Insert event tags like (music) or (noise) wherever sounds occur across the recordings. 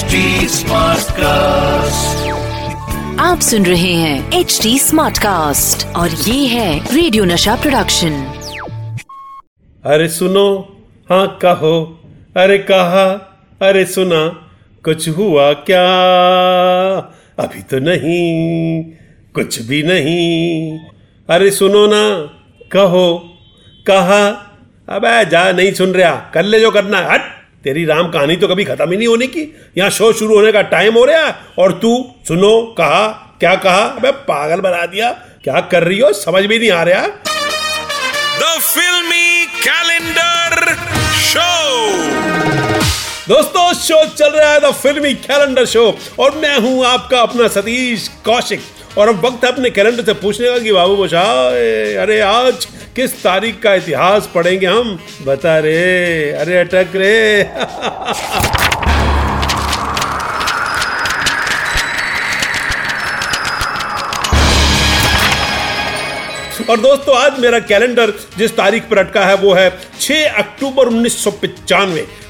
HD cast आप सुन रहे हैं एच डी स्मार्ट कास्ट और ये है रेडियो नशा प्रोडक्शन अरे सुनो हाँ कहो अरे कहा अरे सुना कुछ हुआ क्या? अभी तो नहीं कुछ भी नहीं। अरे सुनो ना कहो कहा? अबे जा नहीं सुन रहा कर ले जो करना हट। तेरी राम कहानी तो कभी खत्म ही नहीं होने की। यहाँ शो शुरू होने का टाइम हो रहा है। और तू सुनो कहा क्या कहा? अबे पागल बना दिया। क्या कर रही हो? समझ भी नहीं आ रहा। द फिल्मी कैलेंडर शो दोस्तों शो चल रहा है द फिल्मी कैलेंडर शो और मैं हूँ आपका अपना सतीश कौशिक। और अब वक्त अपने कैलेंडर से पूछने का कि बाबू बोशा अरे आज किस तारीख का इतिहास पढ़ेंगे हम? बता रे। अरे, अटक रे। और दोस्तों, आज मेरा कैलेंडर जिस तारीख पर अटका है, वो है 6 अक्टूबर उन्नीस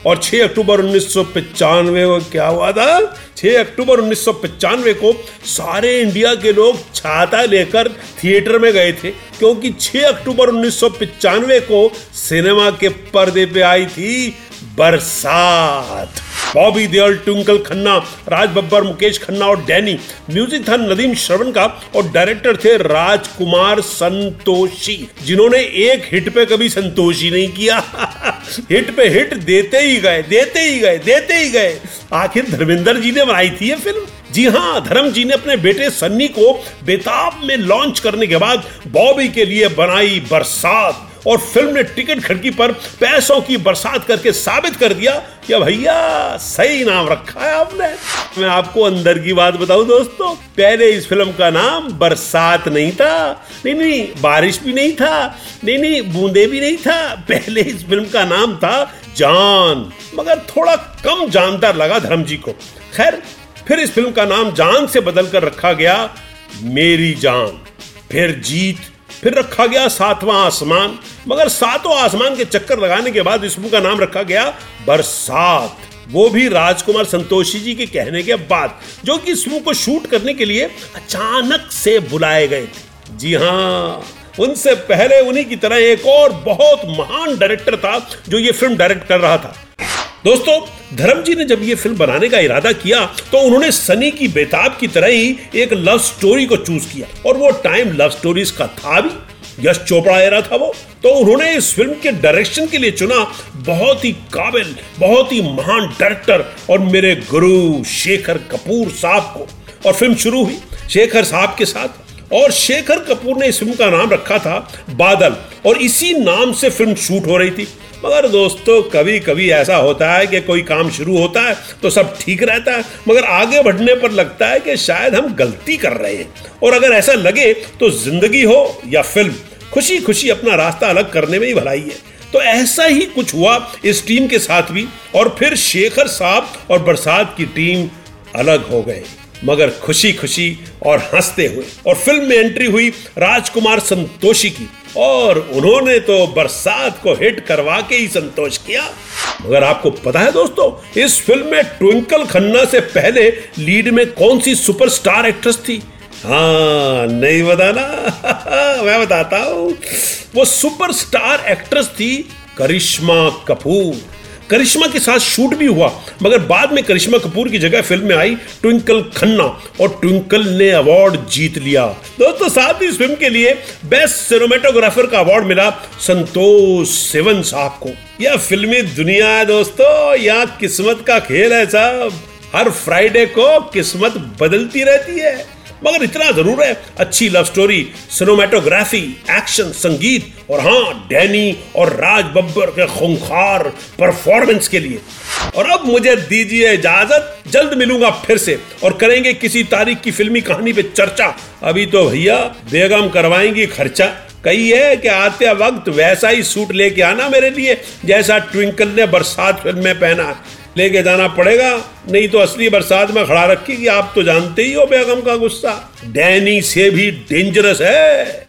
और 6 अक्टूबर उन्नीस को क्या हुआ था? 6 अक्टूबर उन्नीस को सारे इंडिया के लोग छाता लेकर थिएटर में गए थे, क्योंकि 6 अक्टूबर उन्नीस सौ पंचानवे को सिनेमा के पर्दे पे आई थी बरसात। बॉबी देओल, ट्विंकल खन्ना, राज बब्बर, मुकेश खन्ना और डैनी। म्यूज़िक था नदीम श्रवण का और डायरेक्टर थे राजकुमार संतोषी, जिन्होंने एक हिट पे कभी संतोषी नहीं किया। (laughs) हिट पे हिट देते ही गए, देते ही गए, देते ही गए। आखिर धर्मेंद्र जी ने बनाई थी ये फ़िल्म। जी हाँ धर्म जी ने अपने बेटे सन्नी को बेताब में लॉन्च करने के बाद बॉबी के लिए बनाई बरसात। और फ़िल्म ने टिकट खिड़की पर पैसों की बरसात करके साबित कर दिया कि भैया, सही नाम रखा है आपने। मैं आपको अंदर की बात बताऊँ दोस्तों, पहले इस फ़िल्म का नाम बरसात नहीं था। नहीं नहीं, बारिश भी नहीं था। नहीं नहीं, बूंदे भी नहीं था। पहले इस फ़िल्म का नाम था जान, मगर थोड़ा कम जानदार लगा धर्म जी को। खैर, फिर इस फ़िल्म का नाम जान से बदल कर रखा गया मेरी जान, फिर जीत फिर रखा गया सातवां आसमान। मगर सातों आसमान के चक्कर लगाने के बाद इस फ़िल्म का नाम रखा गया बरसात। वो भी राजकुमार संतोषी जी के कहने के बाद, जो कि इस फ़िल्म को शूट करने के लिए अचानक से बुलाए गए थे। जी हाँ उनसे पहले उन्हीं की तरह एक और बहुत महान डायरेक्टर था, जो ये फ़िल्म डायरेक्ट कर रहा था। दोस्तों, धर्म जी ने जब ये फ़िल्म बनाने का इरादा किया तो उन्होंने सनी की बेताब की तरह ही एक लव स्टोरी को चूज़ किया। और वो टाइम लव स्टोरीज का था भी। यश चोपड़ा एरा था वो। तो उन्होंने इस फ़िल्म के डायरेक्शन के लिए चुना बहुत ही काबिल, बहुत ही महान डायरेक्टर और मेरे गुरु शेखर कपूर साहब को। और फ़िल्म शुरू हुई शेखर साहब के साथ। और शेखर कपूर ने इस फ़िल्म का नाम रखा था बादल। और इसी नाम से फ़िल्म शूट हो रही थी। मगर दोस्तों कभी कभी ऐसा होता है कि कोई काम शुरू होता है तो सब ठीक रहता है, मगर आगे बढ़ने पर लगता है कि शायद हम गलती कर रहे हैं। और अगर ऐसा लगे तो ज़िंदगी हो या फ़िल्म खुशी खुशी अपना रास्ता अलग करने में ही भलाई है। तो ऐसा ही कुछ हुआ इस टीम के साथ भी, और फिर शेखर साहब और बरसात की टीम अलग हो गए। मगर खुशी खुशी और हँसते हुए और फ़िल्म में एंट्री हुई राजकुमार संतोषी की। और उन्होंने तो बरसात को हिट करवा के ही संतोष किया। मगर आपको पता है दोस्तों, इस फ़िल्म में ट्विंकल खन्ना से पहले लीड में कौन सी सुपरस्टार एक्ट्रेस थी? हाँ नहीं बताना। (laughs) मैं बताता हूँ। वो सुपरस्टार एक्ट्रेस थी करिश्मा कपूर। करिश्मा के साथ शूट भी हुआ, मगर बाद में करिश्मा कपूर की जगह फ़िल्म में आई ट्विंकल खन्ना और ट्विंकल ने अवार्ड जीत लिया। दोस्तों, साथ ही इस फ़िल्म के लिए बेस्ट सिनेमेटोग्राफर का अवार्ड मिला संतोष सेवन साहब को। यह फिल्मी दुनिया है दोस्तों, यहाँ किस्मत का खेल है साहब। हर फ्राइडे को किस्मत बदलती रहती है। मगर इतना ज़रूर है, अच्छी लव स्टोरी सिनेमाटोग्राफी एक्शन संगीत, और हाँ डैनी और राज बब्बर के खूंखार परफॉर्मेंस के लिए। और अब मुझे दीजिए इजाज़त, जल्द मिलूँगा फिर से। और करेंगे किसी तारीख की फिल्मी कहानी पे चर्चा। अभी तो भैया, बेगम करवाएँगी खर्चा। कही है कि आते वक्त वैसा ही सूट लेके आना मेरे लिए, जैसा ट्विंकल ने बरसात फ़िल्म में पहना। लेके जाना पड़ेगा नहीं तो असली बरसात में खड़ा रखी आप तो जानते ही हो बेगम का गुस्सा। डैनी से भी डेंजरस है।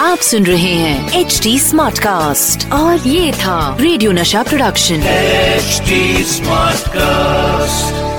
आप सुन रहे हैं एच डी स्मार्ट कास्ट और ये था रेडियो नशा प्रोडक्शन एचडी स्मार्ट Smartcast.